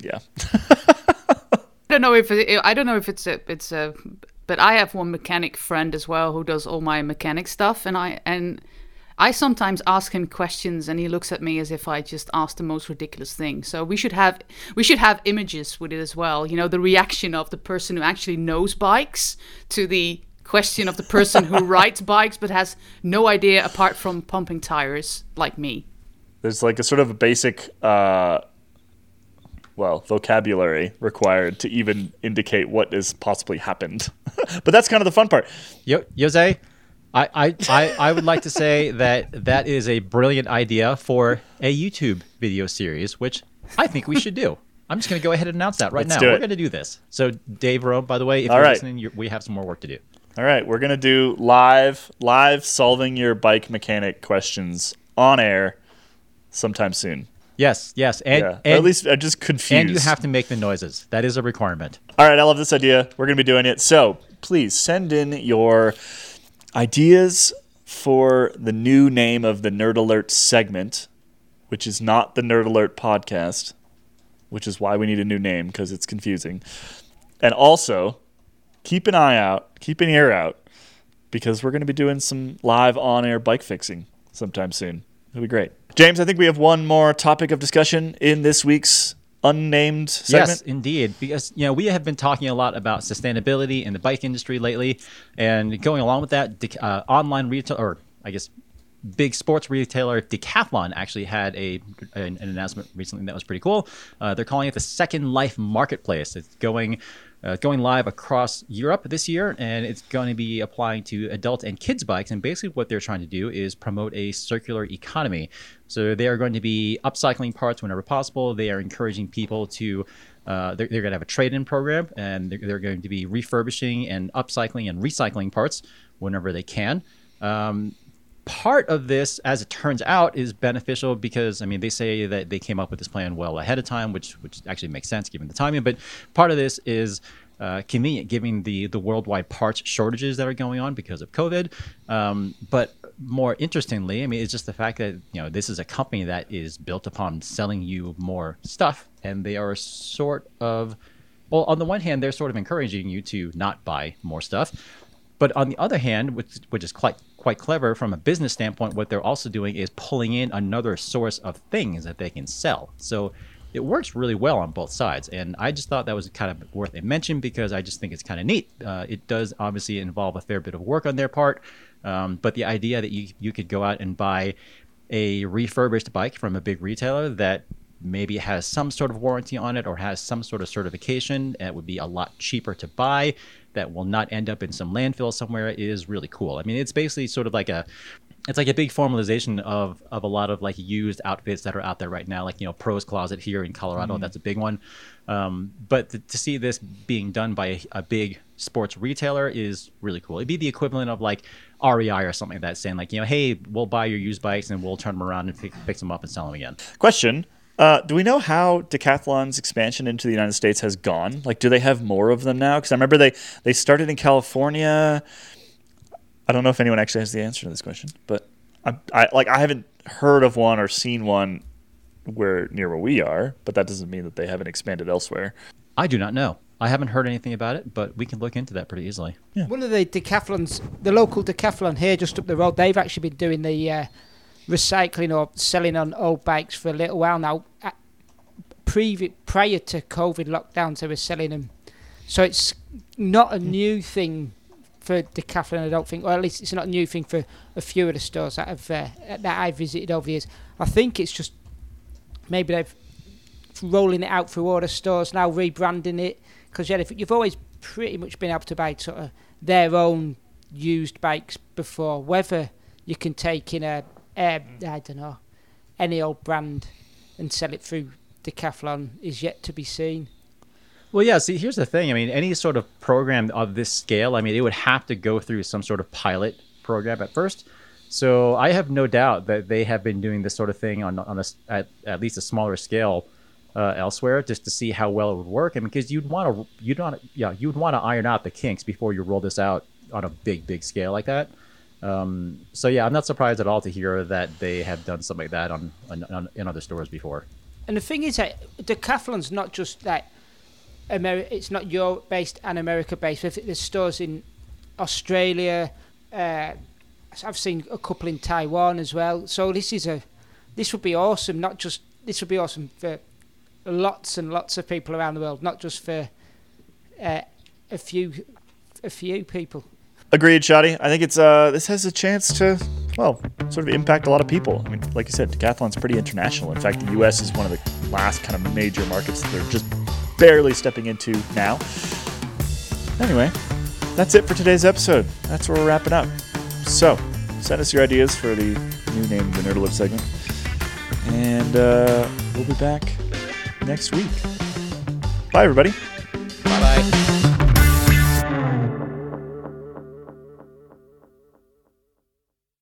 yeah. [LAUGHS] I don't know if it, I don't know if it's a it's a but I have one mechanic friend as well who does all my mechanic stuff and I and I sometimes ask him questions and he looks at me as if I just asked the most ridiculous thing. So we should have we should have images with it as well. You know, the reaction of the person who actually knows bikes to the question of the person who [LAUGHS] rides bikes but has no idea apart from pumping tires like me. There's like a sort of a basic, uh, well, vocabulary required to even indicate what has possibly happened. [LAUGHS] but that's kind of the fun part. Yo, Jose, I, I, I, I would like to say that that is a brilliant idea for a YouTube video series, which I think we should do. I'm just going to go ahead and announce that right Let's now. We're going to do this. So, Dave Rome, by the way, if All you're right. listening, you're, we have some more work to do. All right, we're gonna do live, live solving your bike mechanic questions on air sometime soon. Yes, yes, and yeah, or and, at least I'm just confused. and you have to make the noises. That is a requirement. All right, I love this idea. We're going to be doing it. So please send in your ideas for the new name of the Nerd Alert segment, which is not the Nerd Alert podcast, which is why we need a new name because it's confusing. And also, keep an eye out, keep an ear out, because we're going to be doing some live on air bike fixing sometime soon. It'll be great. James, I think we have one more topic of discussion in this week's unnamed segment. Yes, indeed. Because you know we have been talking a lot about sustainability in the bike industry lately, and going along with that, uh, online retail, or I guess big sports retailer Decathlon actually had a an, an announcement recently that was pretty cool. Uh, they're calling it the Second Life Marketplace. It's going. Uh, going live across Europe this year, and it's going to be applying to adult and kids bikes. And basically, what they're trying to do is promote a circular economy. So they are going to be upcycling parts whenever possible. They are encouraging people to uh, they're, they're going to have a trade-in program, and they're, they're going to be refurbishing and upcycling and recycling parts whenever they can. Um, part of this, as it turns out, is beneficial because I mean they say that they came up with this plan well ahead of time, which which actually makes sense given the timing. But part of this is uh, convenient given the the worldwide parts shortages that are going on because of COVID. Um, but more interestingly, I mean, it's just the fact that you know this is a company that is built upon selling you more stuff, and they are sort of well, on the one hand, they're sort of encouraging you to not buy more stuff. But on the other hand, which, which is quite quite clever from a business standpoint, what they're also doing is pulling in another source of things that they can sell. So it works really well on both sides. And I just thought that was kind of worth a mention because I just think it's kind of neat. Uh, it does obviously involve a fair bit of work on their part, um, but the idea that you you could go out and buy a refurbished bike from a big retailer that maybe has some sort of warranty on it or has some sort of certification it would be a lot cheaper to buy that will not end up in some landfill somewhere is really cool. I mean, it's basically sort of like a it's like a big formalization of of a lot of like used outfits that are out there right now, like you know Pros Closet here in Colorado, that's a big one. Um, but to, to see this being done by a, a big sports retailer is really cool. It'd be the equivalent of like REI or something like that, saying like you know, hey, we'll buy your used bikes and we'll turn them around and fix, fix them up and sell them again. Question. Uh, do we know how Decathlon's expansion into the United States has gone? Like, do they have more of them now? Because I remember they, they started in California. I don't know if anyone actually has the answer to this question, but I, I like I haven't heard of one or seen one where near where we are, but that doesn't mean that they haven't expanded elsewhere. I do not know. I haven't heard anything about it, but we can look into that pretty easily. One of the decathlons, the local decathlon here just up the road, they've actually been doing the uh, recycling or selling on old bikes for a little while now. Previ- prior to COVID lockdowns, they were selling them. So it's not a new thing for decathlon, I don't think, or at least it's not a new thing for a few of the stores that have uh, that I've visited over the years. I think it's just maybe they've rolling it out through all the stores now, rebranding it. Because yeah, you've always pretty much been able to buy sort of their own used bikes before. Whether you can take in a, a I don't know, any old brand and sell it through Decathlon is yet to be seen. Well, yeah. See, here's the thing. I mean, any sort of program of this scale, I mean, it would have to go through some sort of pilot program at first. So I have no doubt that they have been doing this sort of thing on on a at, at least a smaller scale uh, elsewhere, just to see how well it would work. And because you'd want to, you'd want, yeah, you'd want to iron out the kinks before you roll this out on a big, big scale like that. Um, so yeah, I'm not surprised at all to hear that they have done something like that on, on, on in other stores before. And the thing is that Decathlon's not just that Ameri- it's not Europe based and America based. There's stores in Australia, uh, I've seen a couple in Taiwan as well. So this is a this would be awesome. Not just this would be awesome for lots and lots of people around the world, not just for uh, a few a few people. Agreed, Shoddy. I think it's uh this has a chance to well sort of impact a lot of people. I mean, like you said, decathlon's pretty international. In fact, the U.S. is one of the last kind of major markets that they're just barely stepping into now. Anyway, that's it for today's episode. That's where we're wrapping up. So, send us your ideas for the new name of the Nerdlive segment, and uh, we'll be back next week. Bye, everybody. Bye bye.